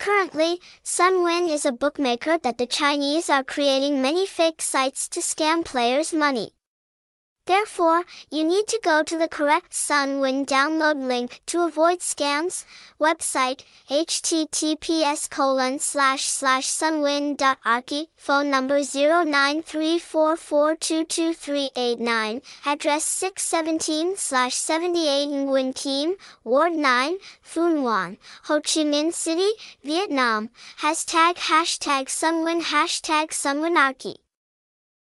Currently, Sunwin is a bookmaker that the Chinese are creating many fake sites to scam players' money. Therefore, you need to go to the correct Sunwin download link to avoid scams. Website, https colon slash slash sunwin.archi, phone number 0934422389, address 617 slash 78 Nguyen Kiem, Ward 9, Phu Nhuan, Ho Chi Minh City, Vietnam. Hashtag hashtag Sunwin hashtag Sunwinarchi.